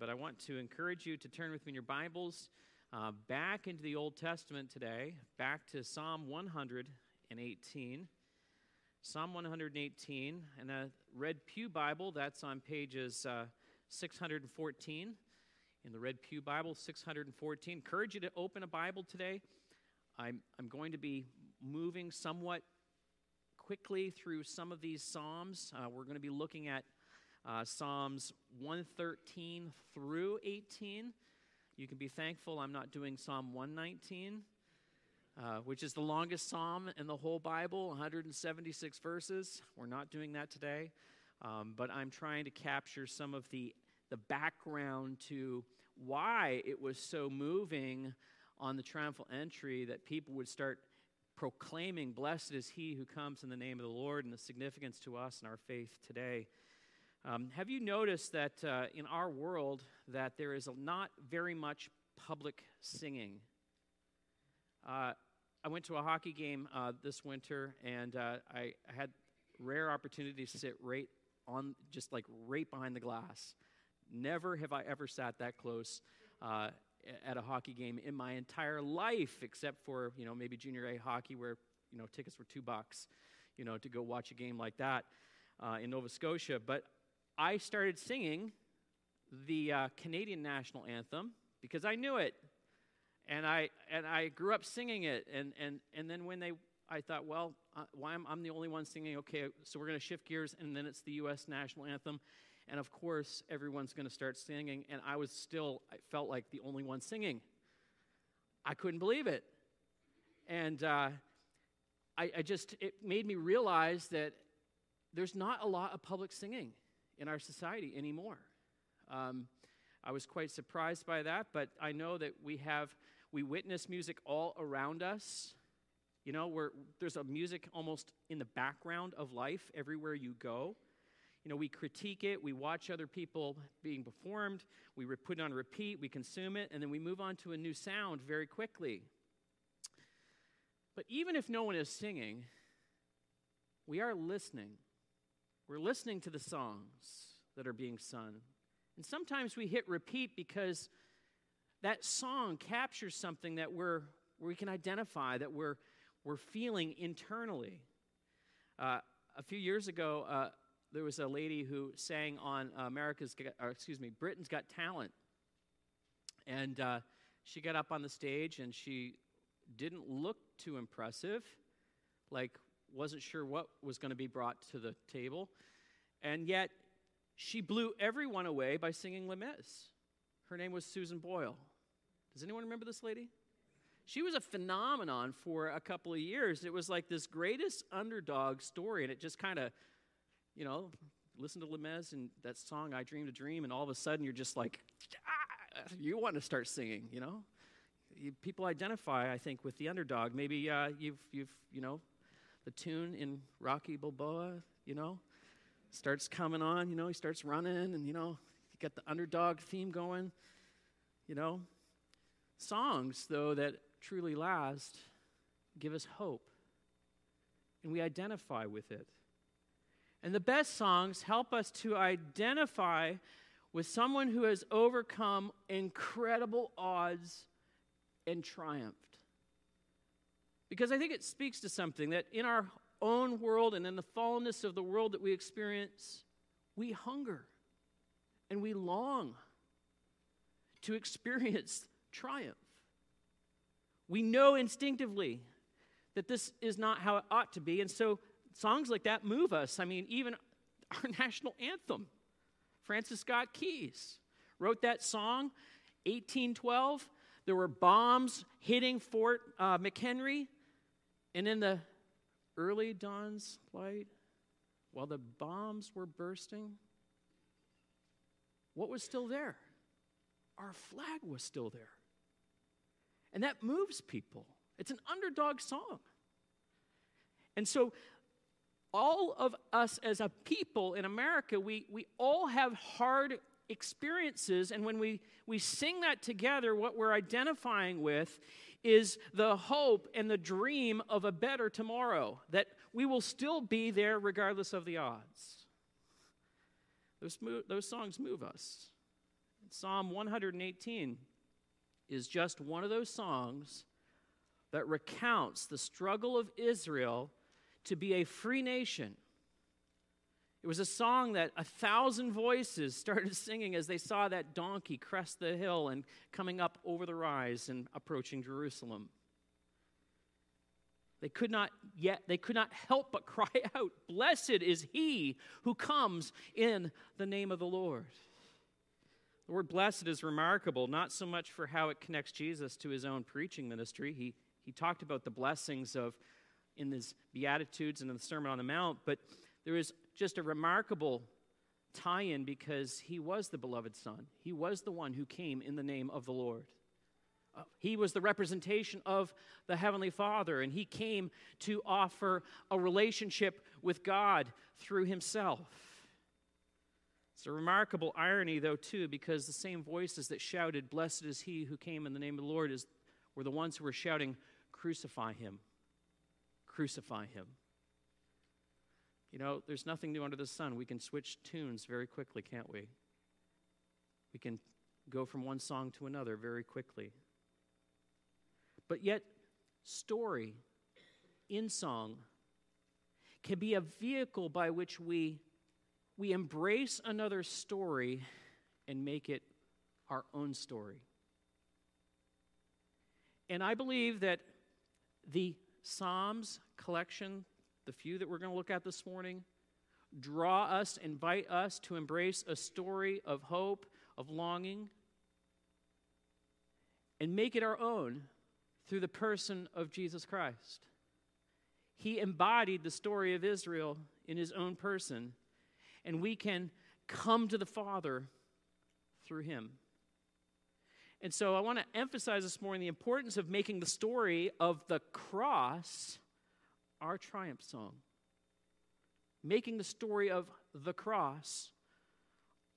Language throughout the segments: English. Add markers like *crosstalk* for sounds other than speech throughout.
But I want to encourage you to turn with me in your Bibles uh, back into the Old Testament today, back to Psalm 118. Psalm 118, and a Red Pew Bible, that's on pages uh, 614. In the Red Pew Bible, 614. Encourage you to open a Bible today. I'm, I'm going to be moving somewhat quickly through some of these Psalms. Uh, we're going to be looking at uh, Psalms 113 through 18. You can be thankful I'm not doing Psalm 119, uh, which is the longest psalm in the whole Bible, 176 verses. We're not doing that today, um, but I'm trying to capture some of the, the background to why it was so moving on the triumphal entry that people would start proclaiming, Blessed is he who comes in the name of the Lord, and the significance to us and our faith today. Um, have you noticed that uh, in our world that there is not very much public singing? Uh, I went to a hockey game uh, this winter, and uh, I, had rare opportunity to sit right on, just like right behind the glass. Never have I ever sat that close uh, at a hockey game in my entire life, except for you know maybe junior A hockey, where you know tickets were two bucks, you know, to go watch a game like that uh, in Nova Scotia. But I started singing the uh, Canadian national anthem because I knew it. And I, and I grew up singing it. And, and, and then when they, I thought, well, uh, why am I'm the only one singing? Okay, so we're going to shift gears, and then it's the U.S. national anthem. And of course, everyone's going to start singing. And I was still, I felt like the only one singing. I couldn't believe it. And uh, I, I just, it made me realize that there's not a lot of public singing in our society anymore. Um, I was quite surprised by that, but I know that we have, we witness music all around us. You know, where there's a music almost in the background of life everywhere you go. You know, we critique it, we watch other people being performed, we put it on repeat, we consume it, and then we move on to a new sound very quickly. But even if no one is singing, we are listening we're listening to the songs that are being sung. And sometimes we hit repeat because that song captures something that we're, we can identify, that we're, we're feeling internally. Uh, a few years ago, uh, there was a lady who sang on America's, excuse me, Britain's Got Talent. And uh, she got up on the stage and she didn't look too impressive, like wasn't sure what was going to be brought to the table. And yet, she blew everyone away by singing Les Mis. Her name was Susan Boyle. Does anyone remember this lady? She was a phenomenon for a couple of years. It was like this greatest underdog story, and it just kind of, you know, listen to Les and that song, I Dreamed a Dream, and all of a sudden you're just like, ah, you want to start singing, you know? People identify, I think, with the underdog. Maybe uh, you've, you've, you know, the tune in Rocky Balboa, you know, starts coming on, you know, he starts running and, you know, you get the underdog theme going, you know. Songs, though, that truly last give us hope and we identify with it. And the best songs help us to identify with someone who has overcome incredible odds and triumphed. Because I think it speaks to something that in our own world and in the fallenness of the world that we experience, we hunger and we long to experience *laughs* triumph. We know instinctively that this is not how it ought to be, and so songs like that move us. I mean, even *laughs* our national anthem, Francis Scott Keys wrote that song, 1812. There were bombs hitting Fort uh, McHenry. And in the early dawn's light, while the bombs were bursting, what was still there? Our flag was still there. And that moves people. It's an underdog song. And so, all of us as a people in America, we, we all have hard experiences. And when we, we sing that together, what we're identifying with is the hope and the dream of a better tomorrow, that we will still be there regardless of the odds. Those, those songs move us. Psalm 118 is just one of those songs that recounts the struggle of Israel to be a free nation. It was a song that a thousand voices started *laughs* singing as they saw that donkey crest the hill and coming up over the rise and approaching Jerusalem. They could not yet they could not help but *laughs* cry out, "Blessed is he who comes in the name of the Lord." The word blessed is remarkable, not so much for how it connects Jesus to his own preaching ministry. He, he talked about the blessings of in his Beatitudes and in the Sermon on the Mount, but there is just a remarkable tie in because he was the beloved Son. He was the one who came in the name of the Lord. Uh, he was the representation of the Heavenly Father, and he came to offer a relationship with God through himself. It's a remarkable irony, though, too, because the same voices that shouted, Blessed is he who came in the name of the Lord, is, were the ones who were shouting, Crucify him. Crucify him. You know, there's nothing new under the sun. We can switch tunes very quickly, can't we? We can go from one song to another very quickly. But yet, story in song can be a vehicle by which we we embrace another story and make it our own story. And I believe that the Psalms collection, the few that we're going to look at this morning, draw us, invite us to embrace a story of hope, of longing, and make it our own through the person of Jesus Christ. He embodied the story of Israel in his own person and we can come to the Father through him. And so I want to emphasize this morning the importance of making the story of the cross our triumph song. Making the story of the cross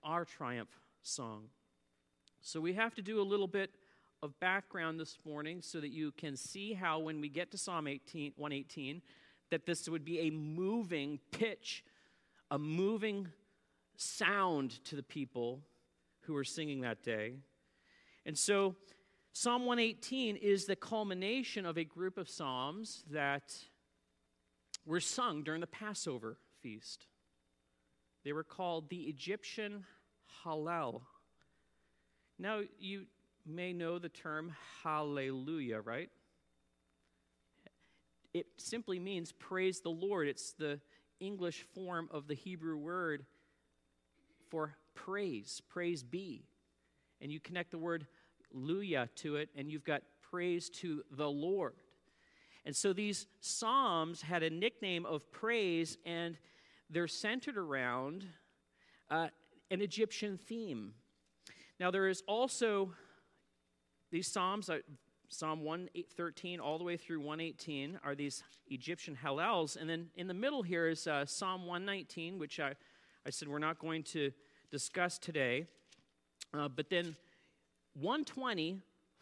our triumph song. So we have to do a little bit of background this morning so that you can see how when we get to Psalm 18, 118 that this would be a moving pitch a moving sound to the people who were singing that day. And so, Psalm 118 is the culmination of a group of psalms that were sung during the Passover feast. They were called the Egyptian Hallel. Now, you may know the term hallelujah, right? It simply means praise the Lord. It's the English form of the Hebrew word for praise, praise be. And you connect the word luya to it, and you've got praise to the Lord. And so these Psalms had a nickname of praise, and they're centered around uh, an Egyptian theme. Now, there is also these Psalms, uh, Psalm 113 all the way through 118 are these Egyptian Hallels. And then in the middle here is uh, Psalm 119, which I, I said we're not going to discuss today. Uh, but then 120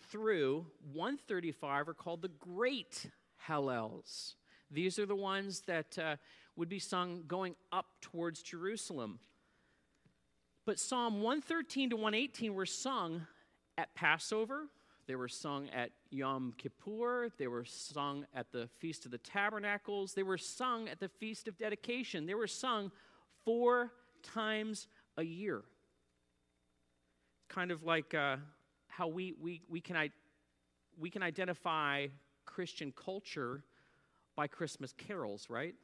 through 135 are called the Great Hallels. These are the ones that uh, would be sung going up towards Jerusalem. But Psalm 113 to 118 were sung at Passover, they were sung at Yom Kippur. They were sung at the Feast of the Tabernacles. They were sung at the Feast of Dedication. They were sung four times a year. Kind of like uh, how we, we, we, can, we can identify Christian culture by Christmas carols, right?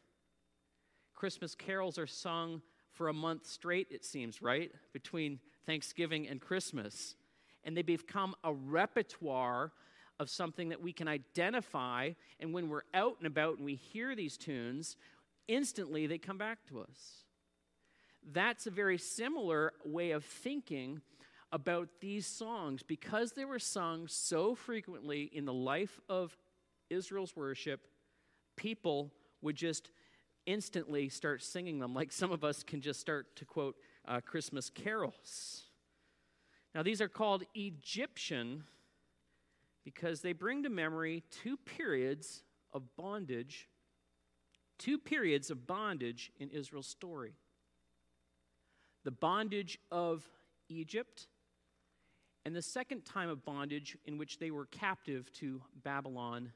Christmas carols are sung for a month straight, it seems, right? Between Thanksgiving and Christmas and they become a repertoire of something that we can identify. And when we're out and about and we hear these tunes, instantly they come back to us. That's a very similar way of thinking about these songs because they were sung so frequently in the life of Israel's worship, people would just instantly start singing them, like some of us can just start to quote uh, Christmas carols. Now, these are called Egyptian because they bring to memory two periods of bondage, two periods of bondage in Israel's story the bondage of Egypt and the second time of bondage in which they were captive to Babylon.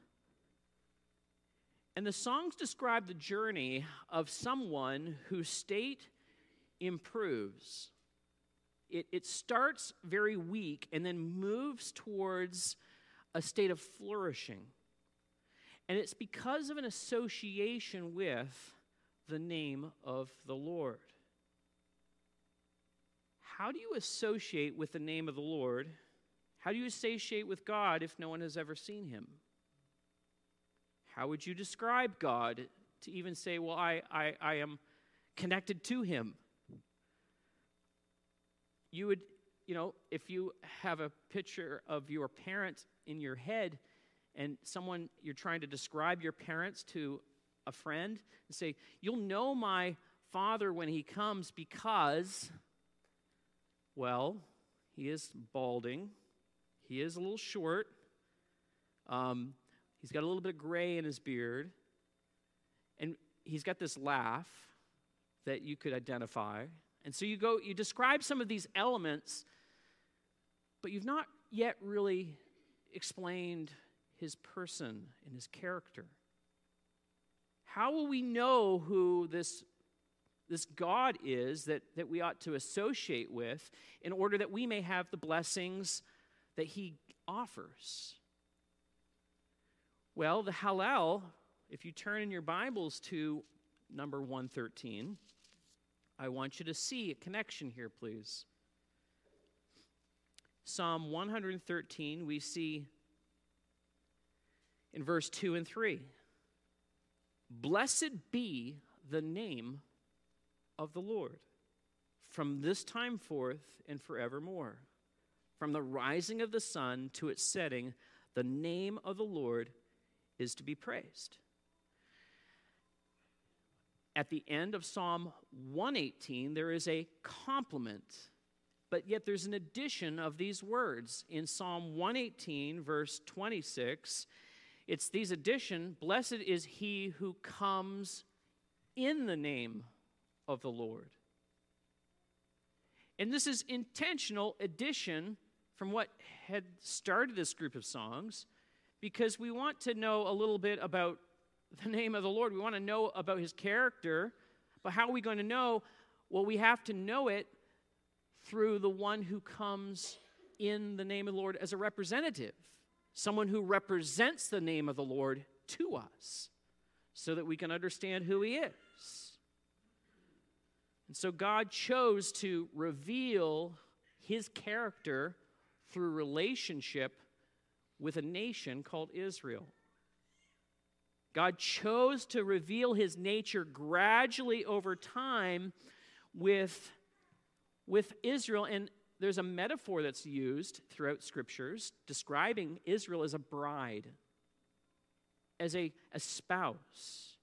And the songs describe the journey of someone whose state improves. It, it starts very weak and then moves towards a state of flourishing. And it's because of an association with the name of the Lord. How do you associate with the name of the Lord? How do you associate with God if no one has ever seen him? How would you describe God to even say, Well, I, I, I am connected to him? You would, you know, if you have a picture of your parents in your head and someone you're trying to describe your parents to a friend and say, You'll know my father when he comes because, well, he is balding, he is a little short, um, he's got a little bit of gray in his beard, and he's got this laugh that you could identify. And so you go, you describe some of these elements, but you've not yet really explained his person and his character. How will we know who this, this God is that, that we ought to associate with in order that we may have the blessings that he offers? Well, the Hallel, if you turn in your Bibles to number 113, I want you to see a connection here, please. Psalm 113, we see in verse 2 and 3. Blessed be the name of the Lord from this time forth and forevermore. From the rising of the sun to its setting, the name of the Lord is to be praised. At the end of Psalm 118, there is a compliment, but yet there's an addition of these words. In Psalm 118, verse 26, it's these addition blessed is he who comes in the name of the Lord. And this is intentional addition from what had started this group of songs because we want to know a little bit about the name of the Lord. We want to know about his character. But how are we going to know? Well, we have to know it through the one who comes in the name of the Lord as a representative someone who represents the name of the Lord to us so that we can understand who he is. And so God chose to reveal his character through relationship with a nation called Israel. God chose to reveal his nature gradually over time with, with Israel. And there's a metaphor that's used throughout scriptures describing Israel as a bride, as a, a spouse.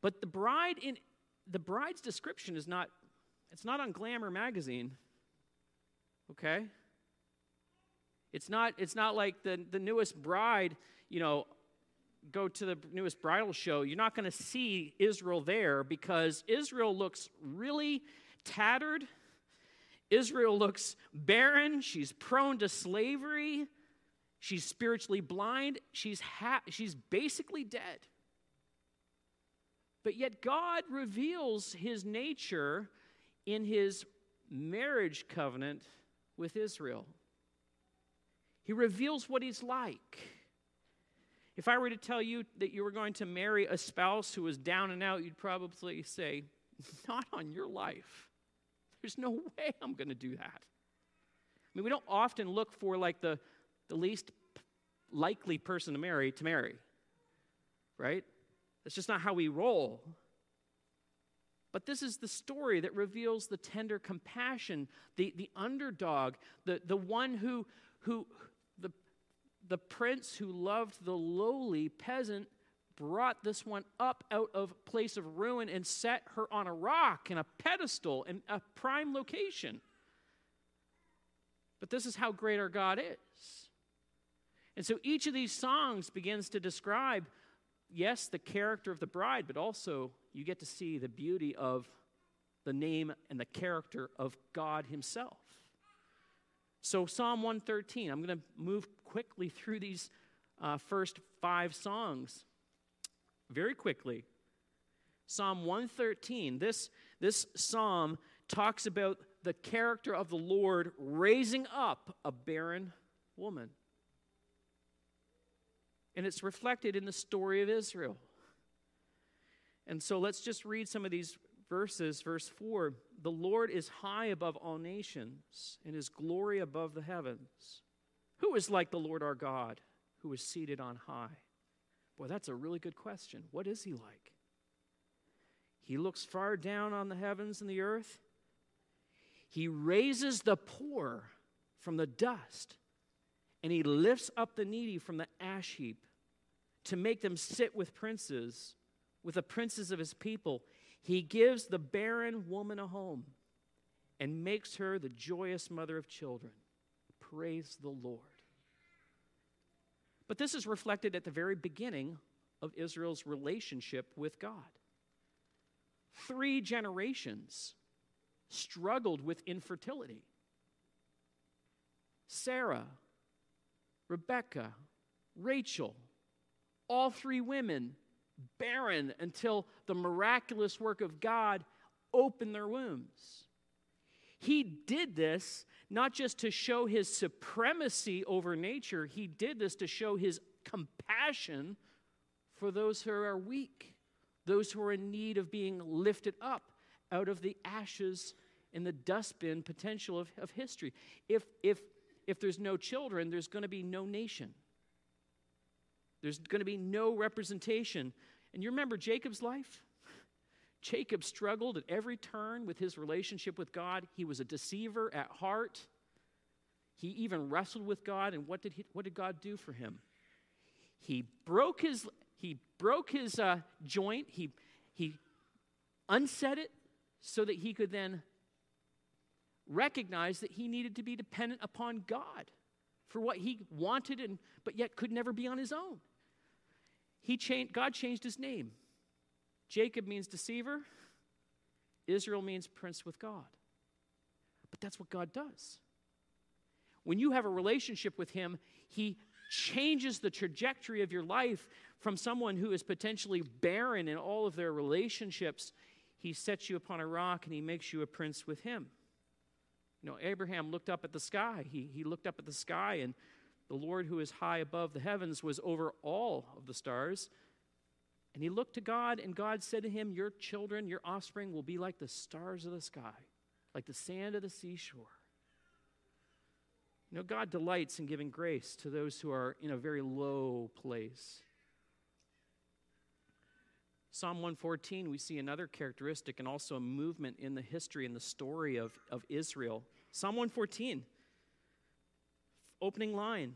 But the bride in the bride's description is not it's not on Glamour magazine. Okay? It's not it's not like the, the newest bride, you know, go to the newest bridal show. You're not going to see Israel there because Israel looks really tattered Israel looks barren, she's prone to slavery, she's spiritually blind, she's, ha- she's basically dead. But yet, God reveals his nature in his marriage covenant with Israel. He reveals what he's like. If I were to tell you that you were going to marry a spouse who was down and out, you'd probably say, *laughs* Not on your life. There's no *laughs* way I'm going to do that. I mean, we don't often look for like the, the least likely person to marry to marry, right? That's just not how we roll. But this is the story that reveals the tender compassion, the, the underdog, the, the one who, who the, prince who loved the lowly peasant brought this one up out of place of ruin and set her on a rock and a pedestal in a prime location. But this is how great our God is. And so each of these songs begins to describe, yes, the character of the bride, but also you get to see the beauty of the name and the character of God Himself. So, Psalm 113, I'm going to move quickly through these uh, first five songs very quickly. Psalm 113, this, this psalm talks about the character of the Lord raising up a barren woman. And it's reflected in the story of Israel. And so let's just read some of these verses. Verse 4 The Lord is high above all nations, and his glory above the heavens. Who is like the Lord our God, who is seated on high? Boy, that's a really good question. What is he like? He looks far down on the heavens and the earth. He raises the poor from the dust, and he lifts up the needy from the ash heap to make them sit with princes, with the princes of his people. He gives the barren woman a home and makes her the joyous mother of children. Praise the Lord. But this is reflected at the very beginning of Israel's relationship with God. Three generations struggled with infertility. Sarah, Rebecca, Rachel, all three women barren until the miraculous work of God opened their wombs. He did this not just to show his supremacy over nature, he did this to show his compassion for those who are weak, those who are in need of being lifted up out of the ashes in the dustbin potential of, of history. If, if, if there's no children, there's going to be no nation. There's going to be no representation. And you remember Jacob's life? Jacob struggled at every turn with his relationship with God. He was a deceiver at heart. He even wrestled with God, and what did, he, what did God do for him? He broke his, he broke his uh, joint, he, he unset it so that he could then recognize that he needed to be dependent upon God for what he wanted, and, but yet could never be on his own. He changed, God changed his name. Jacob means deceiver, Israel means prince with God. But that's what God does. When you have a relationship with him, he changes the trajectory of your life from someone who is potentially barren in all of their relationships. He sets you upon a rock and he makes you a prince with him. You know, Abraham looked up at the sky. He, he looked up at the sky, and the Lord who is high above the heavens was over all of the stars. And he looked to God, and God said to him, Your children, your offspring will be like the stars of the sky, like the sand of the seashore. You know, God delights in giving grace to those who are in a very low place. Psalm 114, we see another characteristic and also a movement in the history and the story of, of Israel. Psalm 114, opening line.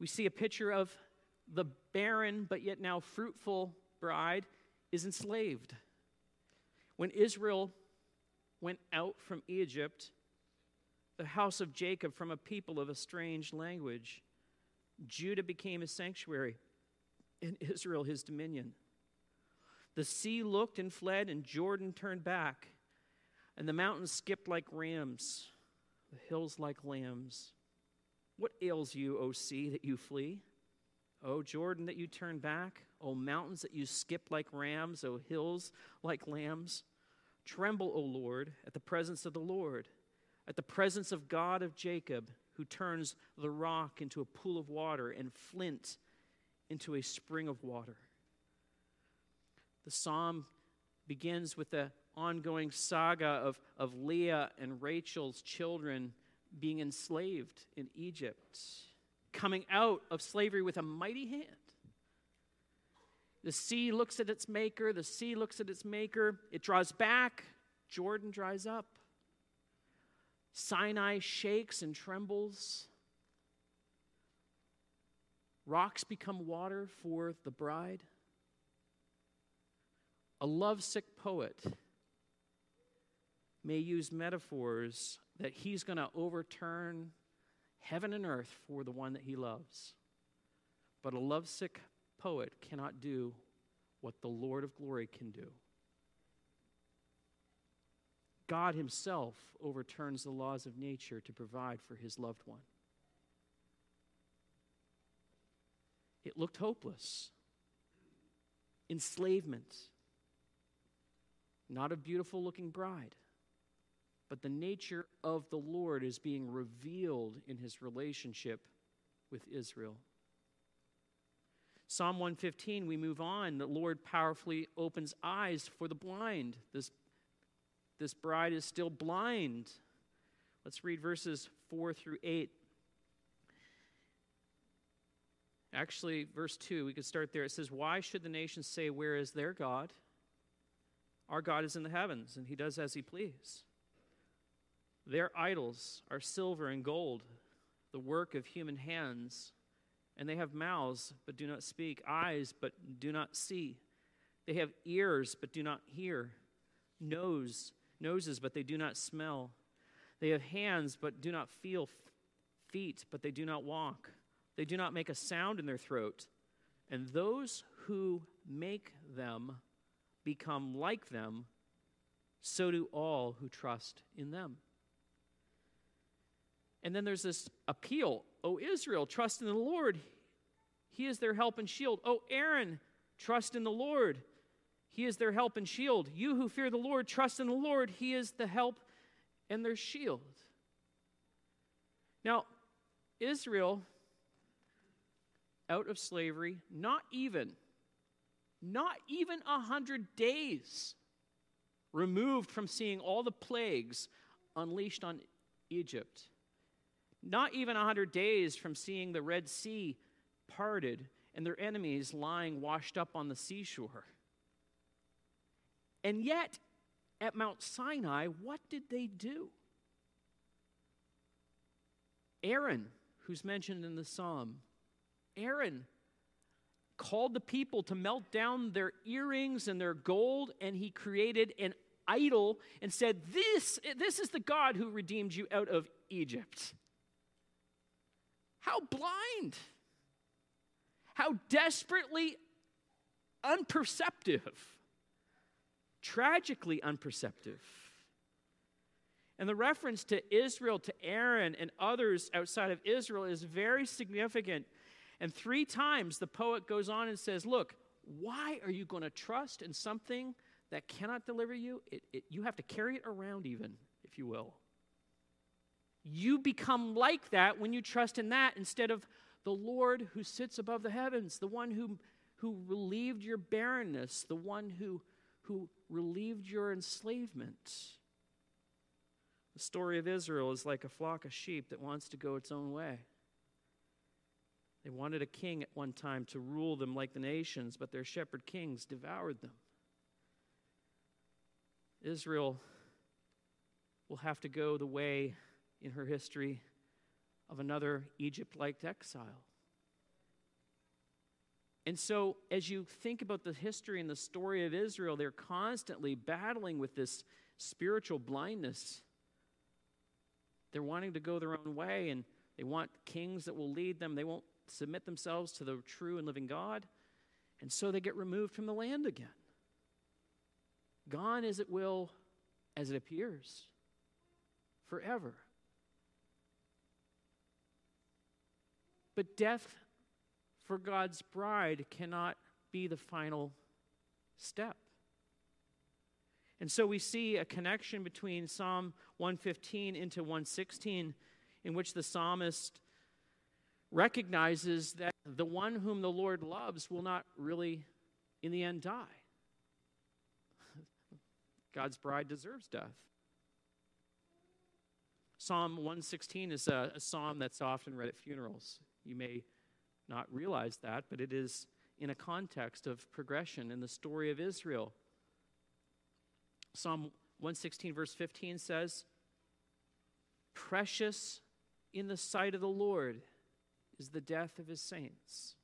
We see a picture of the barren but yet now fruitful bride is enslaved. When Israel went out from Egypt, the house of Jacob from a people of a strange language, Judah became his sanctuary, and *laughs* Israel his dominion. The sea looked and fled, and Jordan turned back, and the mountains skipped like rams, the hills like lambs. What ails you, O sea, that you flee? O Jordan, that you turn back? O mountains, that you skip like rams? O hills, like lambs? Tremble, O Lord, at the presence of the Lord, at the presence of God of Jacob, who turns the rock into a pool of water and flint into a spring of water. The psalm begins with the ongoing saga of, of Leah and Rachel's children being enslaved in Egypt, coming out of slavery with a mighty hand. The sea looks at its maker, the sea looks at its maker, it draws back, Jordan dries up. Sinai shakes and trembles. Rocks become water for the bride a lovesick poet may use metaphors that he's going to overturn heaven and earth for the one that he loves. But a lovesick poet cannot do what the Lord of glory can do. God Himself overturns the laws of nature to provide for His loved one. It looked hopeless. Enslavement. Not a beautiful looking bride, but the nature of the Lord is being revealed in his relationship with Israel. Psalm 115, we move on. The Lord powerfully opens eyes for the blind. This, this bride is still blind. Let's read verses 4 through 8. Actually, verse 2, we could start there. It says, Why should the nations say, Where is their God? Our God is in the heavens, and he does as he please. Their idols are silver and gold, the work of human hands, and they have mouths but do not speak, eyes but do not see. They have ears but do not hear, nose, noses but they do not smell. They have hands but do not feel, feet but they do not walk. They do not make a sound in their throat. And those who make them become like them, so do all who trust in them. And then there's this appeal O Israel, trust in the Lord. He is their help and shield. O Aaron, trust in the Lord. He is their help and shield. You who fear the Lord, trust in the Lord. He is the help and their shield. Now, Israel out of slavery, not even, not even a hundred days removed from seeing all the plagues unleashed on Egypt, not even a hundred days from seeing the Red Sea parted and their enemies lying washed up on the seashore. And yet, at Mount Sinai, what did they do? Aaron, who's mentioned in the psalm, Aaron called the people to melt down their earrings and their gold, and he created an idol and said, This, this is the God who redeemed you out of Egypt. How blind! How desperately unperceptive, tragically unperceptive. And the reference to Israel, to Aaron, and others outside of Israel is very significant and three times the poet goes on and says, Look, why are you going to trust in something that cannot deliver you? It, it, you have to carry it around, even, if you will. You become like that when you trust in that instead of the Lord who sits above the heavens, the one who, who relieved your barrenness, the one who, who relieved your enslavement. The story of Israel is like a flock of sheep that wants to go its own way. They wanted a king at one time to rule them like the nations, but their shepherd kings devoured them. Israel will have to go the way in her history of another Egypt like exile. And so, as you think about the history and the story of Israel, they're constantly battling with this spiritual blindness. They're wanting to go their own way, and they want kings that will lead them. They won't submit themselves to the true and living God, and so they get removed from the land again. Gone as it will, as it appears, forever. But death for God's bride cannot be the final step. And so we see a connection between Psalm 115 into 116, in which the psalmist recognizes that the one whom the Lord loves will not really, in the end, die. *laughs* God's bride deserves death. Psalm 116 is a, a, psalm that's often read at funerals. You may not realize that, but it is in a context of progression in the story of Israel. Psalm 116, verse 15 says, Precious in the sight of the Lord is the death of his saints.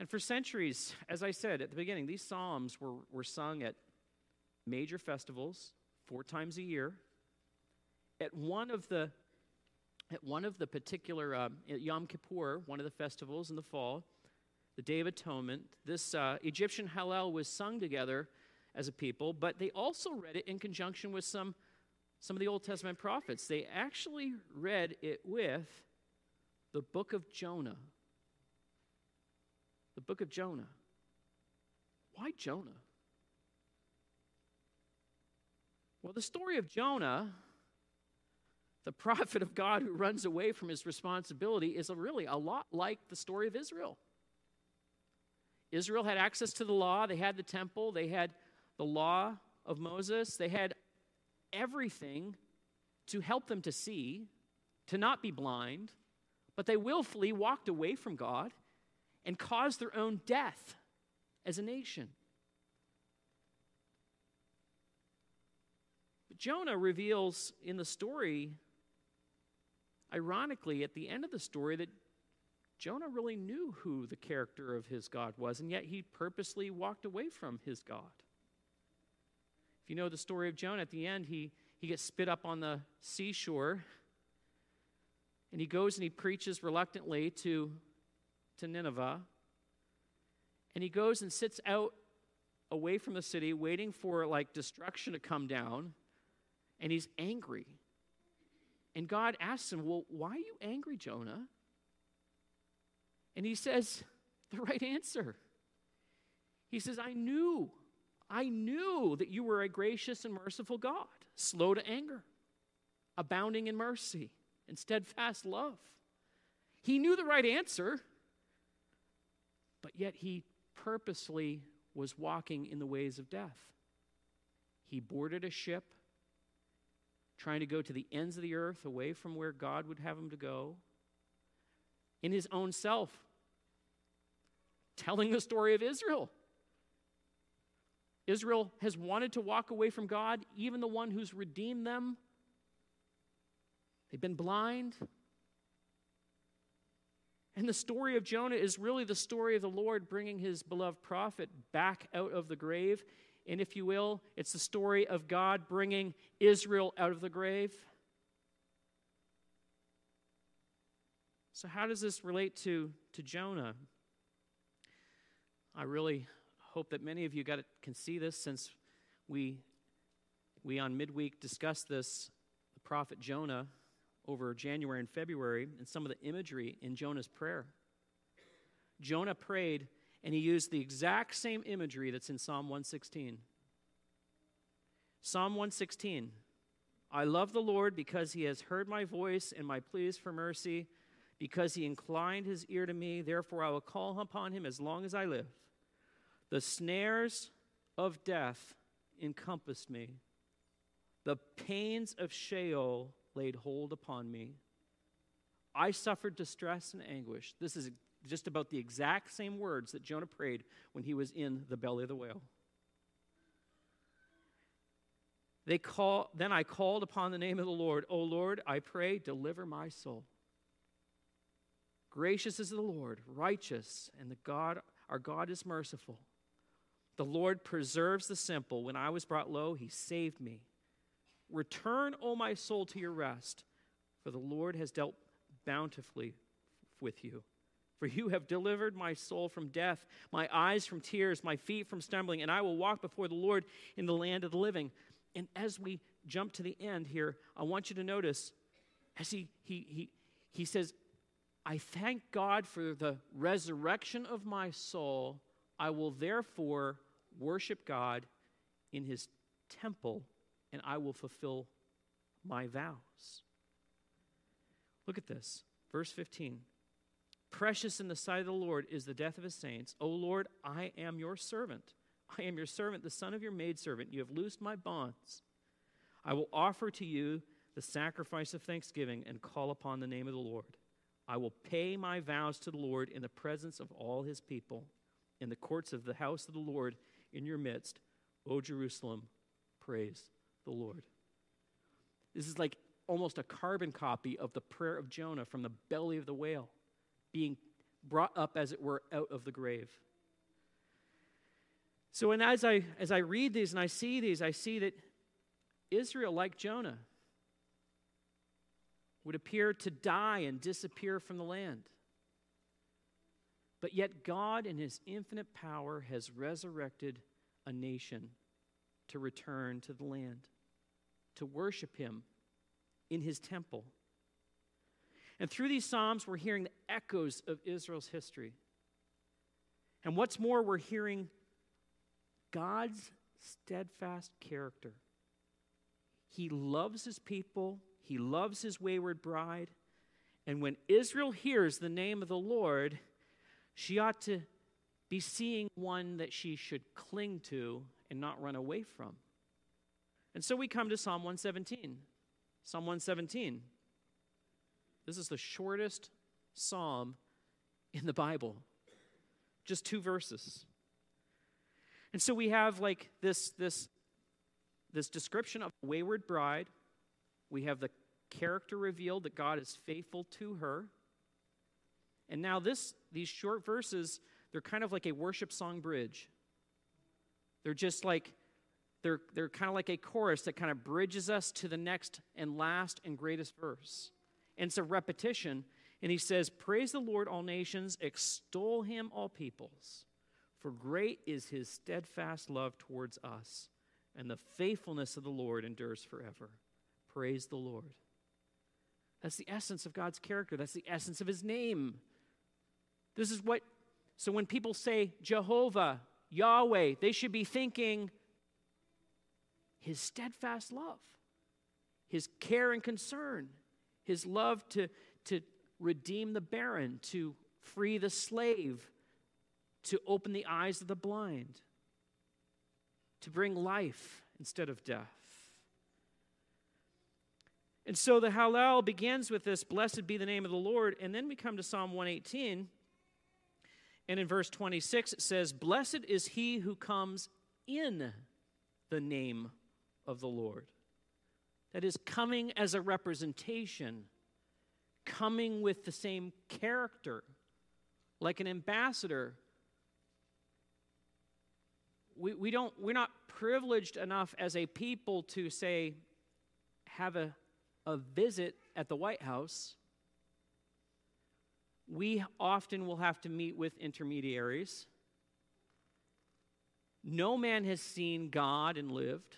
And for centuries, as I said at the beginning, these Psalms were, were sung at major festivals four times a year. At one of the at one of the particular uh, Yom Kippur, one of the festivals in the fall, the Day of Atonement, this uh, Egyptian Hallel was sung together as a people, but they also read it in conjunction with some, some of the Old Testament prophets. They actually read it with the book of Jonah. The book of Jonah. Why Jonah? Well, the story of Jonah, the prophet of God who runs away from his responsibility, is a really a lot like the story of Israel. Israel had access to the law, they had the temple, they had the law of Moses, they had everything to help them to see, to not be blind, but they willfully walked away from God and caused their own death as a nation. But Jonah reveals in the story, ironically, at the end of the story, that Jonah really knew who the character of his God was, and yet he purposely walked away from his God. If you know the story of Jonah, at the end, he, he gets spit up on the seashore, and he goes and he preaches reluctantly to, to Nineveh. And he goes and sits out away from the city, waiting for like destruction to come down, and he's angry. And God asks him, Well, why are you angry, Jonah? And he says the right answer. He says, I knew, I knew that you were a gracious and merciful God, slow to anger, abounding in mercy and steadfast love. He knew the right answer, but yet he purposely was walking in the ways of death. He boarded a ship, trying to go to the ends of the earth, away from where God would have him to go in his own self, telling the story of Israel. Israel has wanted to walk away from God, even the one who's redeemed them. They've been blind. And the story of Jonah is really the story of the Lord bringing his beloved prophet back out of the grave. And if you will, it's the story of God bringing Israel out of the grave. So, how does this relate to, to Jonah? I really hope that many of you got can see this since we, we on midweek discussed this, the prophet Jonah, over January and February, and some of the imagery in Jonah's prayer. Jonah prayed, and he used the exact same imagery that's in Psalm 116. Psalm 116 I love the Lord because he has heard my voice and my pleas for mercy because he inclined his ear to me. Therefore, I will call upon him as long as I live. The snares of death encompassed me, the pains of Sheol laid hold upon me. I suffered distress and anguish. This is just about the exact same words that Jonah prayed when he was in the belly of the whale. They call, then I called upon the name of the Lord. O Lord, I pray, deliver my soul. Gracious is the Lord, righteous, and the God, our God is merciful. The Lord preserves the simple. When I was brought low, he saved me. Return, O my soul, to your rest, for the Lord has dealt bountifully with you. For you have delivered my soul from death, my eyes from tears, my feet from stumbling, and I will walk before the Lord in the land of the living. And as we jump to the end here, I want you to notice as he, he, he, he says, I thank God for the resurrection of my soul. I will therefore worship God in his temple, and I will fulfill my vows. Look at this. Verse 15. Precious in the sight of the Lord is the death of his saints. O Lord, I am your servant. I am your servant, the son of your maidservant. You have loosed my bonds. I will offer to you the sacrifice of thanksgiving and call upon the name of the Lord. I will pay my vows to the Lord in the presence of all his people, in the courts of the house of the Lord in your midst. O Jerusalem, praise the Lord. This is like almost a carbon copy of the prayer of Jonah from the belly of the whale, being brought up, as it were, out of the grave. So, and as I, as I read these and I see these, I see that Israel, like Jonah, would appear to die and disappear from the land. But yet, God, in His infinite power, has resurrected a nation to return to the land, to worship him in his temple. And through these Psalms, we're hearing the echoes of Israel's history. And what's more, we're hearing God's steadfast character. He loves his people, he loves his wayward bride. And when Israel hears the name of the Lord, she ought to be seeing one that she should cling to and not run away from. And so we come to Psalm 117. Psalm 117. This is the shortest psalm in the Bible, just two verses. And so we have like this, this, this description of a wayward bride. We have the character revealed that God is faithful to her. And now this, these short verses, they're kind of like a worship song bridge. They're just like, they're, they're kind of like a chorus that kind of bridges us to the next and last and greatest verse. And it's a repetition. And he says, Praise the Lord, all nations, extol him, all peoples. For great is his steadfast love towards us, and the faithfulness of the Lord endures forever. Praise the Lord. That's the essence of God's character, that's the essence of his name. This is what, so when people say Jehovah, Yahweh, they should be thinking his steadfast love, his care and concern, his love to, to redeem the barren, to free the slave, to open the eyes of the blind, to bring life instead of death. And so the Hallel begins with this Blessed be the name of the Lord. And then we come to Psalm 118. And in verse 26, it says, Blessed is he who comes in the name of the Lord. That is, coming as a representation, coming with the same character, like an ambassador we, we don't, we're not privileged enough as a people to say, have a, a visit at the White House. We often will have to meet with intermediaries. No man has seen God and lived.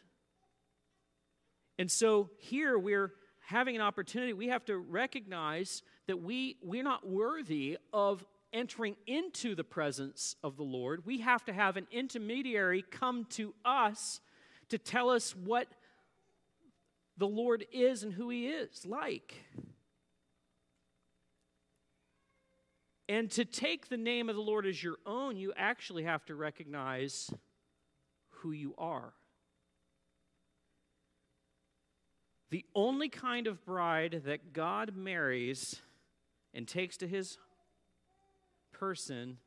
And so here we're having an opportunity. We have to recognize that we, we're not worthy of entering into the presence of the Lord, we have to have an intermediary come to us to tell us what the Lord is and who He is like. And to take the name of the Lord as your own, you actually have to recognize who you are. The only kind of bride that God marries and takes to his person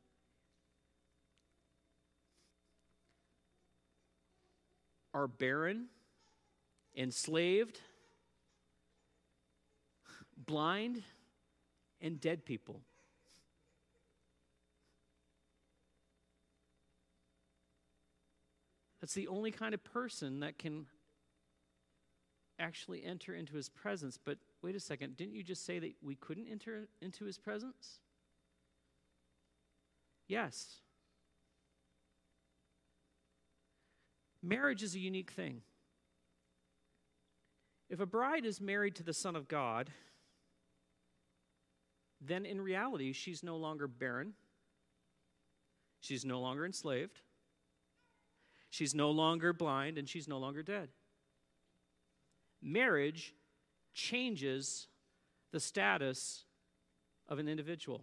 are barren, enslaved, blind, and dead people. That's the only kind of person that can actually enter into his presence. But wait a second, didn't you just say that we couldn't enter into his presence? Yes. Marriage is a unique thing. If a bride is married to the Son of God, then in reality, she's no longer barren. She's no longer enslaved. She's no longer blind, and she's no longer dead. Marriage changes the status of an individual.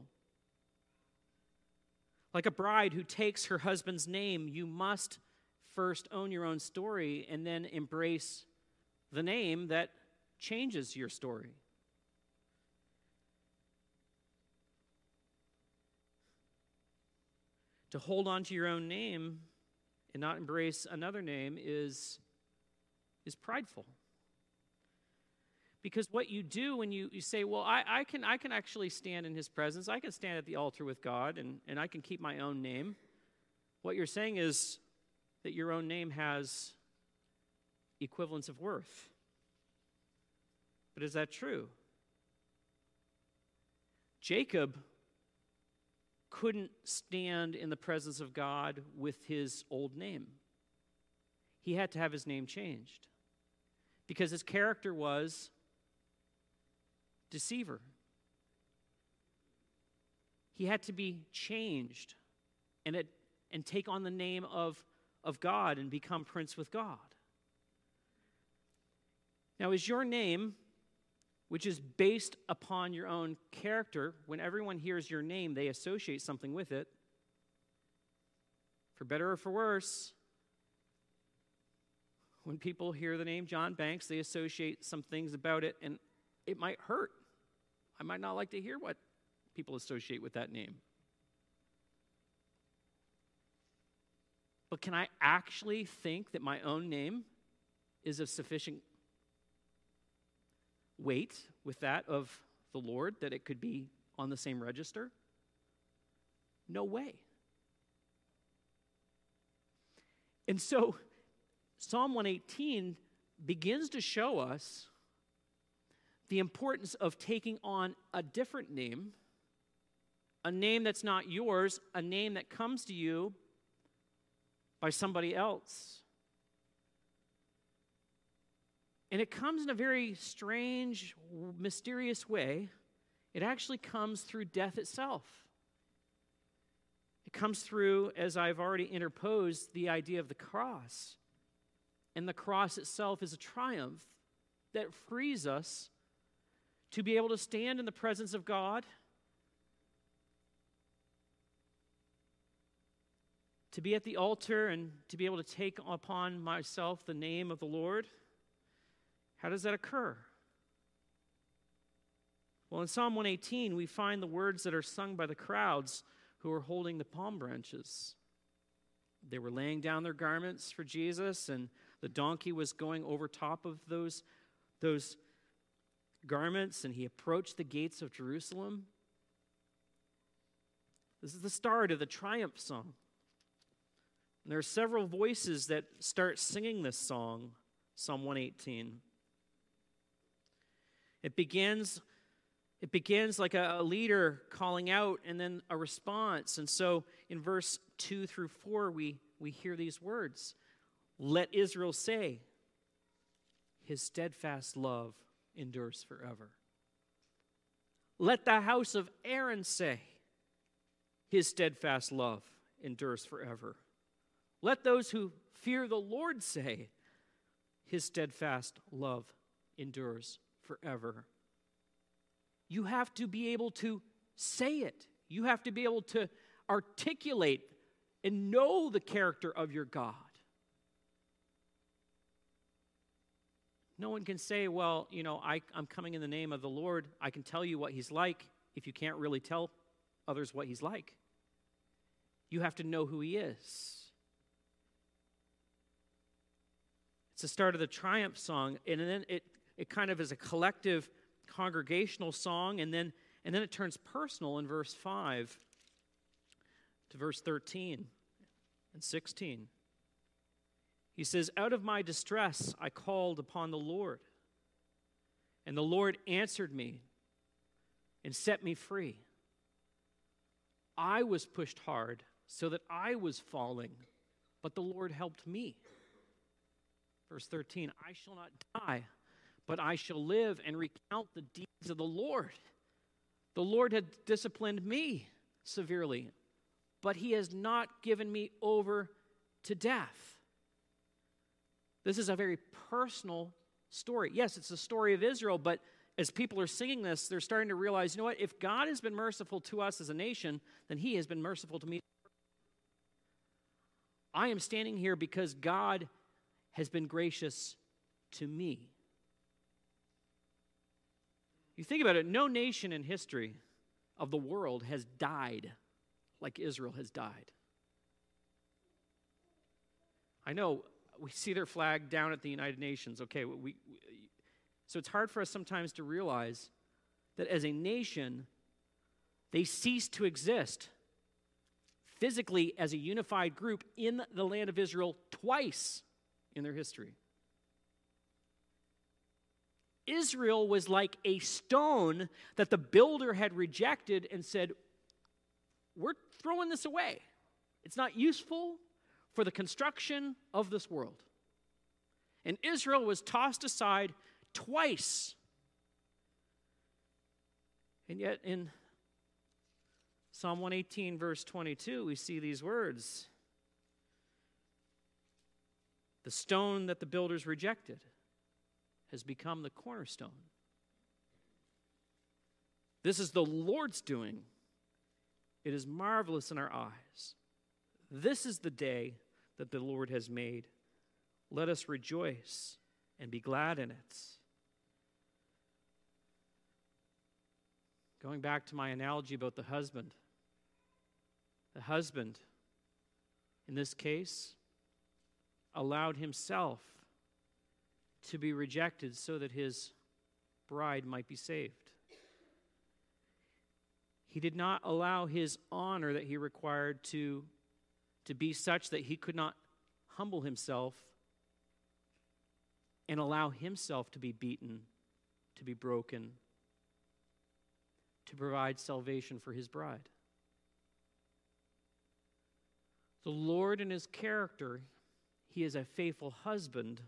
Like a bride who takes her husband's name, you must first own your own story and then embrace the name that changes your story. To hold on to your own name and not embrace another name is, is prideful. Because what you do when you, you say, Well, I, I, can, I can actually stand in his presence, I can stand at the altar with God, and, and I can keep my own name, what you're saying is that your own name has equivalence of worth. But is that true? Jacob couldn't stand in the presence of God with his old name. he had to have his name changed because his character was deceiver. He had to be changed and, it, and take on the name of, of God and become prince with God. Now, is your name, which is based upon your own character, when everyone hears your name, they associate something with it, for better or for worse, when people hear the name John Banks, they associate some things about it, and it might hurt. I might not like to hear what people associate with that name. But can I actually think that my own name is of sufficient weight with that of the Lord that it could be on the same register? No way. And so Psalm 118 begins to show us the importance of taking on a different name, a name that's not yours, a name that comes to you by somebody else. And it comes in a very strange, mysterious way. It actually comes through death itself. It comes through, as I've already interposed, the idea of the cross. And the cross itself is a triumph that frees us to be able to stand in the presence of God, to be at the altar and to be able to take upon myself the name of the Lord. How does that occur? Well, in Psalm 118, we find the words that are sung by the crowds who are holding the palm branches. They were laying down their garments for Jesus, and the donkey was going over top of those, those garments, and he approached the gates of Jerusalem. This is the start of the triumph song. And there are several voices that start singing this song, Psalm 118. It begins it begins like a, a, leader calling out and then a response. And so in verse 2 through 4, we, we hear these words Let Israel say, His steadfast love endures forever. Let the house of Aaron say, His steadfast love endures forever. Let those who fear the Lord say, His steadfast love endures forever. You have to be able to say it, you have to be able to articulate and know the character of your God. No one can say, well, you know, I, am coming in the name of the Lord. I can tell you what he's like if you can't really tell others what he's like. You have to know who he is. It's the start of the triumph song, and then it it kind of is a collective congregational song, and then, and then it turns personal in verse 5 to verse 13 and 16. He says, Out of my distress I called upon the Lord, and the Lord answered me and set me free. I was pushed hard so that I was falling, but the Lord helped me. Verse 13 I shall not die but I shall live and recount the deeds of the Lord. The Lord had disciplined me severely, but he has not given me over to death. This is a very personal story. Yes, it's the story of Israel, but as people are singing this, they're starting to realize you know what? If God has been merciful to us as a nation, then he has been merciful to me. I am standing here because God has been gracious to me. You think about it, no nation in history of the world has died like Israel has died. I know we see their flag down at the United Nations. Okay, we, we, so it's hard for us sometimes to realize that as a nation, they ceased to exist physically as a unified group in the land of Israel twice in their history. Israel was like a stone that the builder had rejected and said, We're throwing this away. It's not useful for the construction of this world. And Israel was tossed aside twice. And yet, in Psalm 118, verse 22, we see these words The stone that the builders rejected has become the cornerstone. This is the Lord's doing. It is marvelous in our eyes. This is the day that the Lord has made. Let us rejoice and be glad in it. Going back to my analogy about the husband, the husband, in this case, allowed himself to be rejected so that his bride might be saved. He did not allow his honor that he required to, to be such that he could not humble himself and allow himself to be beaten, to be broken, to provide salvation for his bride. The Lord, in his character, he is a faithful husband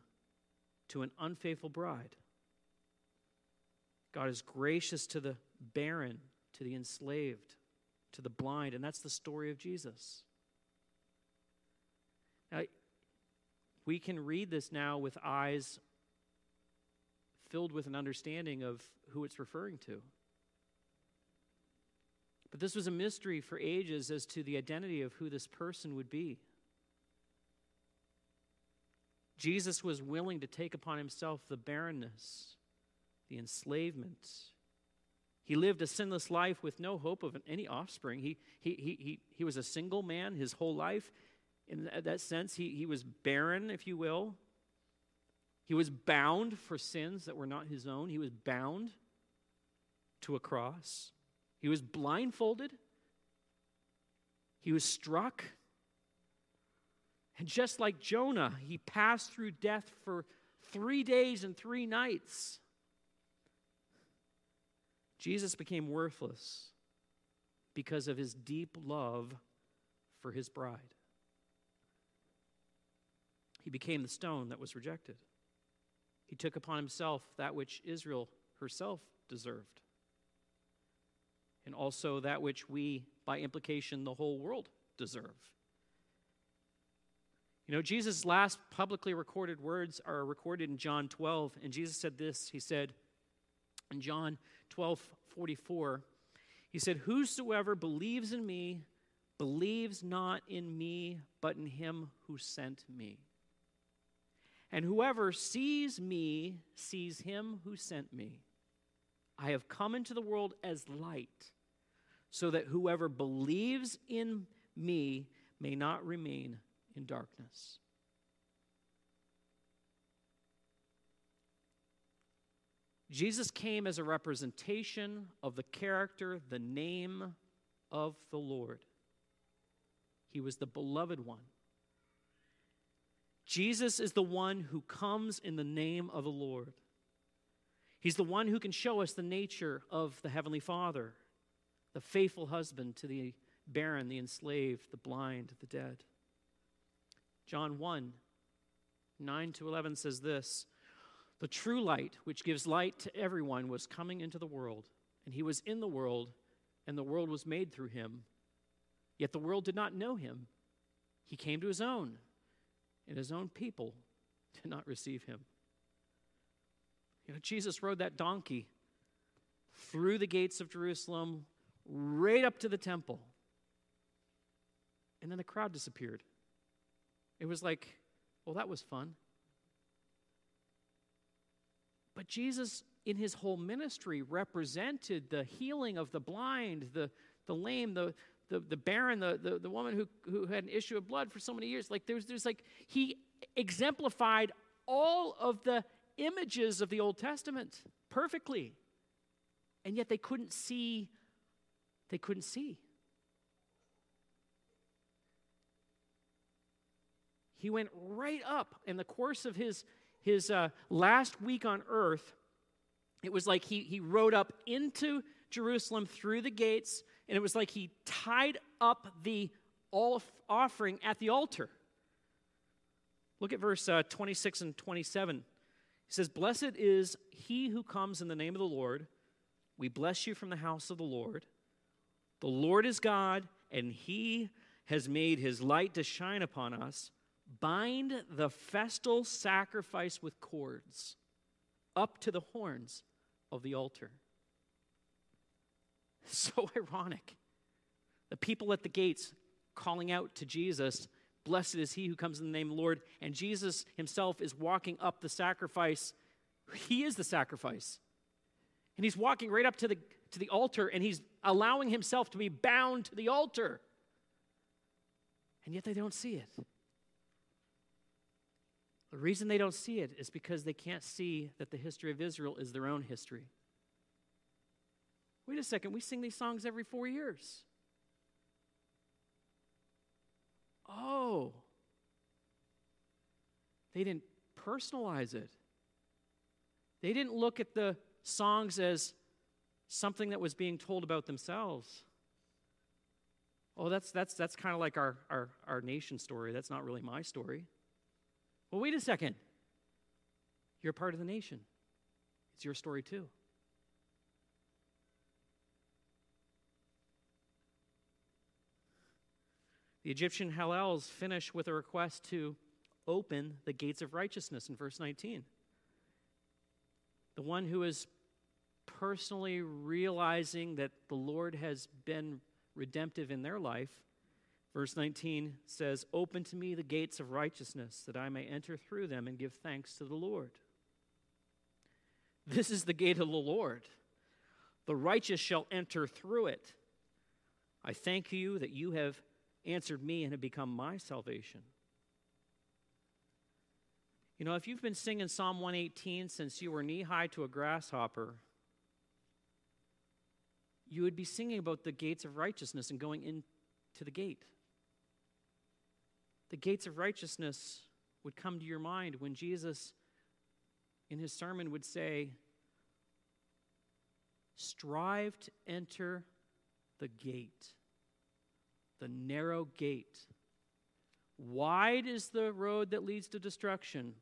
to an unfaithful bride. God is gracious to the barren, to the enslaved, to the blind, and that's the story of Jesus. Now, we can read this now with eyes filled with an understanding of who it's referring to. But this was a mystery for ages as to the identity of who this person would be. Jesus was willing to take upon himself the barrenness, the enslavement. He lived a sinless life with no hope of any offspring. He, he, he, he, he was a single man his whole life. In that sense, he, he was barren, if you will. He was bound for sins that were not his own. He was bound to a cross. He was blindfolded. He was struck. And just like Jonah, he passed through death for three days and three nights. Jesus became worthless because of his deep love for his bride. He became the stone that was rejected. He took upon himself that which Israel herself deserved, and also that which we, by implication, the whole world deserve. You know, Jesus' last publicly recorded words are recorded in John 12, and Jesus said this. He said in John 12 44, He said, Whosoever believes in me believes not in me, but in him who sent me. And whoever sees me sees him who sent me. I have come into the world as light, so that whoever believes in me may not remain in darkness. Jesus came as a representation of the character, the name of the Lord. He was the beloved one. Jesus is the one who comes in the name of the Lord. He's the one who can show us the nature of the Heavenly Father, the faithful husband to the barren, the enslaved, the blind, the dead. John 1 9 to 11 says this The true light, which gives light to everyone, was coming into the world, and he was in the world, and the world was made through him. Yet the world did not know him. He came to his own, and his own people did not receive him. You know, Jesus rode that donkey through the gates of Jerusalem, right up to the temple. And then the crowd disappeared. It was like, well, that was fun. But Jesus, in his whole ministry, represented the healing of the blind, the, the lame, the, the, the barren, the, the, the woman who, who had an issue of blood for so many years. Like, there's, there's like, he exemplified all of the images of the Old Testament perfectly. And yet they couldn't see, they couldn't see. He went right up in the course of his, his uh, last week on earth. It was like he, he rode up into Jerusalem through the gates, and it was like he tied up the offering at the altar. Look at verse uh, 26 and 27. He says, Blessed is he who comes in the name of the Lord. We bless you from the house of the Lord. The Lord is God, and he has made his light to shine upon us. Bind the festal sacrifice with cords up to the horns of the altar. *laughs* So ironic. The people at the gates calling out to Jesus, Blessed is he who comes in the name of the Lord. And Jesus himself is walking up the sacrifice. He is the sacrifice. And he's walking right up to the, to the altar and he's allowing himself to be bound to the altar. And yet they don't see it. The reason they don't see it is because they can't see that the history of Israel is their own history. Wait a second, we sing these songs every four years. Oh, they didn't personalize it. They didn't look at the songs as something that was being told about themselves. Oh, that's, that's, that's kind of like our, our, our nation story. That's not really my story. Well, wait a second. You're part of the nation, it's your story too. The Egyptian Hallels finish with a request to open the gates of righteousness in verse 19. The one who is personally realizing that the Lord has been redemptive in their life. Verse 19 says, Open to me the gates of righteousness, that I may enter through them and give thanks to the Lord. This is the gate of the Lord. The righteous shall enter through it. I thank you that you have answered me and have become my salvation. You know, if you've been singing Psalm 118 since you were knee high to a grasshopper, you would be singing about the gates of righteousness and going into the gate. The gates of righteousness would come to your mind when Jesus, in his sermon, would say, Strive to enter the gate, the narrow gate. Wide is the road that leads to destruction,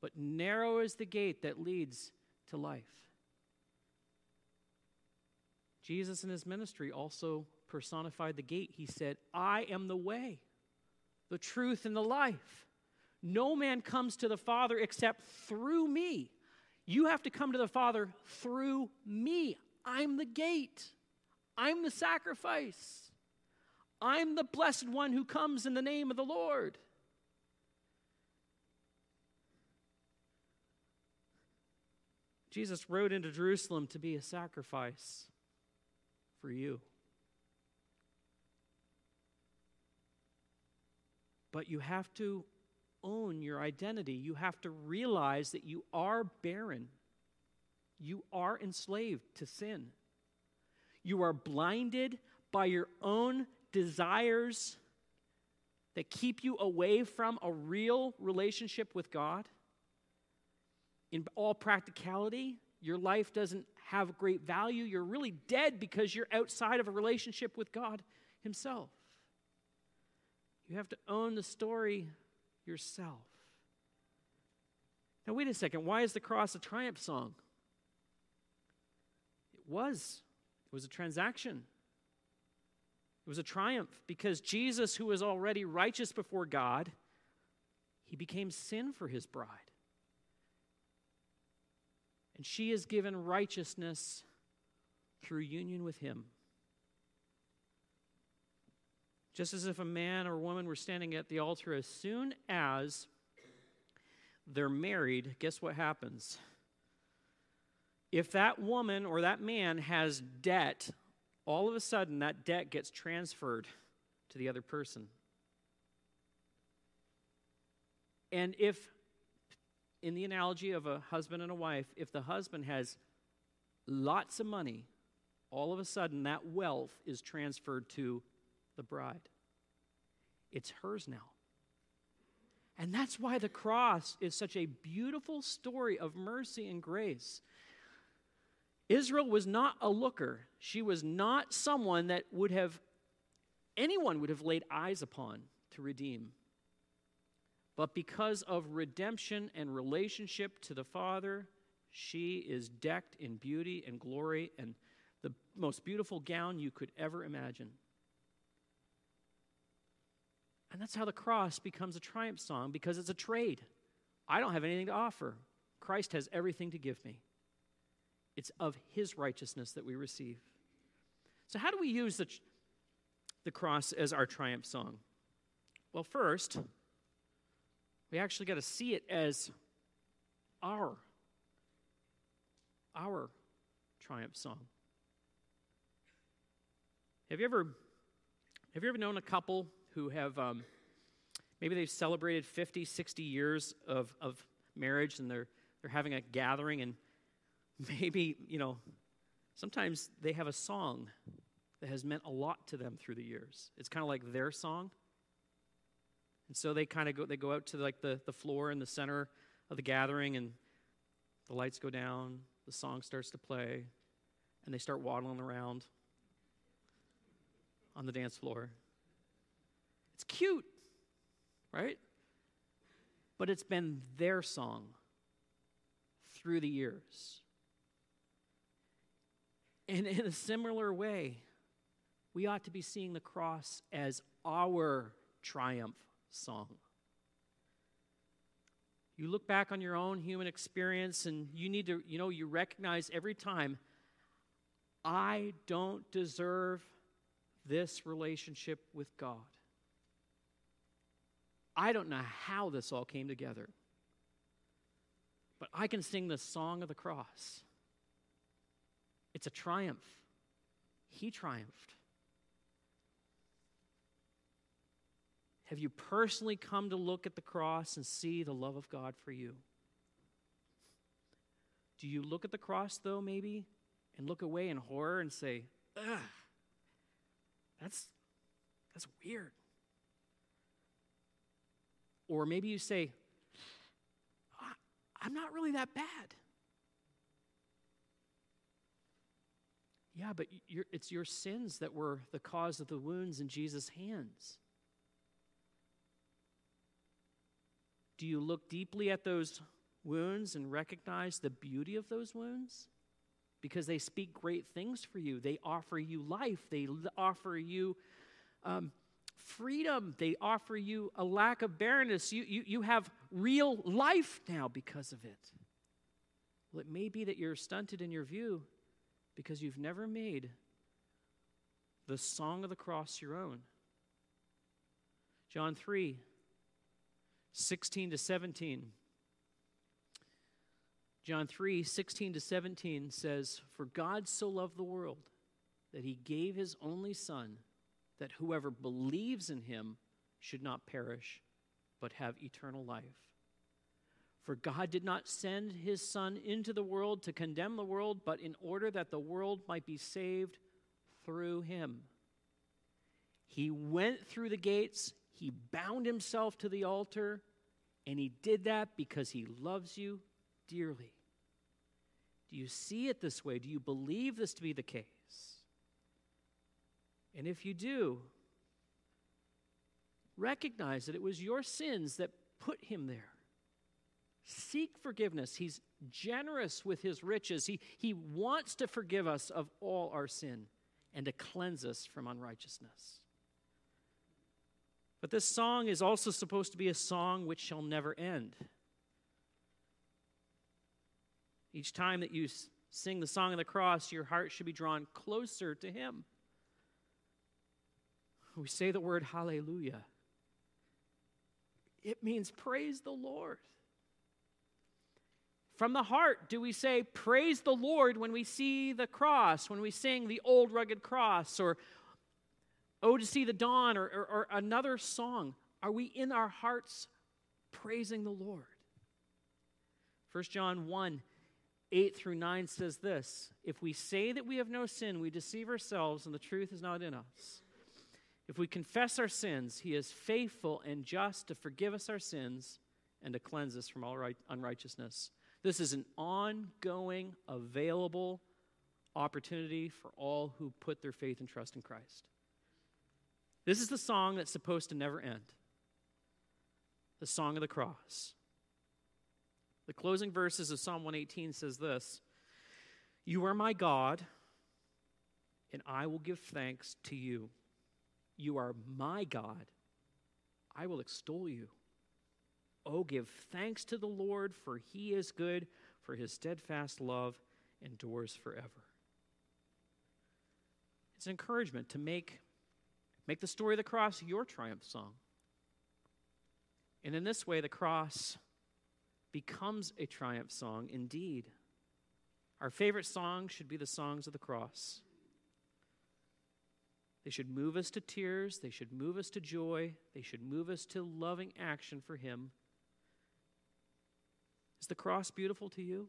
but narrow is the gate that leads to life. Jesus in his ministry also personified the gate. He said, I am the way, the truth, and the life. No man comes to the Father except through me. You have to come to the Father through me. I'm the gate, I'm the sacrifice. I'm the blessed one who comes in the name of the Lord. Jesus rode into Jerusalem to be a sacrifice for you. But you have to own your identity. You have to realize that you are barren. You are enslaved to sin. You are blinded by your own desires that keep you away from a real relationship with God. In all practicality, your life doesn't have great value. You're really dead because you're outside of a relationship with God Himself. You have to own the story yourself. Now, wait a second. Why is the cross a triumph song? It was. It was a transaction. It was a triumph because Jesus, who was already righteous before God, he became sin for his bride and she is given righteousness through union with him. Just as if a man or woman were standing at the altar, as soon as they're married, guess what happens? If that woman or that man has debt, all of a sudden that debt gets transferred to the other person. And if in the analogy of a husband and a wife, if the husband has lots of money, all of a sudden that wealth is transferred to the bride. It's hers now. And that's why the cross is such a beautiful story of mercy and grace. Israel was not a looker. She was not someone that would have, anyone would have laid eyes upon to redeem. but because of redemption and relationship to the Father, she is decked in beauty and glory and the most beautiful gown you could ever imagine. And that's how the cross becomes a triumph song because it's a trade. I don't have anything to offer. Christ has everything to give me. It's of his righteousness that we receive. So, how do we use the, the cross as our triumph song? Well, first, we actually got to see it as our our triumph song. Have you ever have you ever known a couple who have um, maybe they've celebrated 50, 60 years of, of marriage and they're they're having a gathering and maybe, you know, sometimes they have a song that has meant a lot to them through the years. It's kind of like their song. And so they kind of go they go out to like the, the floor in the center of the gathering and the lights go down, the song starts to play, and they start waddling around on the dance floor. It's cute, right? But it's been their song through the years. And in a similar way, we ought to be seeing the cross as our triumph song. You look back on your own human experience and you need to, you know, you recognize every time, I don't deserve this relationship with God. I don't know how this all came together, but I can sing the song of the cross. It's a triumph. He triumphed. Have you personally come to look at the cross and see the love of God for you? Do you look at the cross, though, maybe, and look away in horror and say, ugh, that's, that's weird? Or maybe you say, I'm not really that bad. Yeah, but it's your sins that were the cause of the wounds in Jesus' hands. Do you look deeply at those wounds and recognize the beauty of those wounds? Because they speak great things for you. They offer you life, they offer you um, freedom, they offer you a lack of barrenness. You, you, you have real life now because of it. Well, it may be that you're stunted in your view because you've never made the song of the cross your own. John 3 16 to 17. John 3 16 to 17 says, For God so loved the world that he gave his only Son, that whoever believes in him should not perish, but have eternal life. For God did not send his Son into the world to condemn the world, but in order that the world might be saved through him. He went through the gates he bound himself to the altar, and he did that because he loves you dearly. Do you see it this way? Do you believe this to be the case? And if you do, recognize that it was your sins that put him there. Seek forgiveness. He's generous with his riches. He, he wants to forgive us of all our sin and to cleanse us from unrighteousness. But this song is also supposed to be a song which shall never end. Each time that you sing the song of the cross, your heart should be drawn closer to Him. We say the word hallelujah. It means praise the Lord. From the heart, do we say praise the Lord when we see the cross, when we sing the old rugged cross, or Oh, to see the dawn or, or, or another song. Are we in our hearts praising the Lord? 1 John 1 8 through 9 says this If we say that we have no sin, we deceive ourselves and the truth is not in us. If we confess our sins, he is faithful and just to forgive us our sins and to cleanse us from all right, unrighteousness. This is an ongoing, available opportunity for all who put their faith and trust in Christ. This is the song that's supposed to never end. the song of the cross. The closing verses of Psalm 118 says this You are my God, and I will give thanks to you. You are my God. I will extol you. Oh, give thanks to the Lord, for he is good, for his steadfast love endures forever. It's an encouragement to make, make the story of the cross your triumph song. And in this way, the cross becomes a triumph song indeed. Our favorite songs should be the songs of the cross. They should move us to tears. They should move us to joy. They should move us to loving action for Him. Is the cross beautiful to you?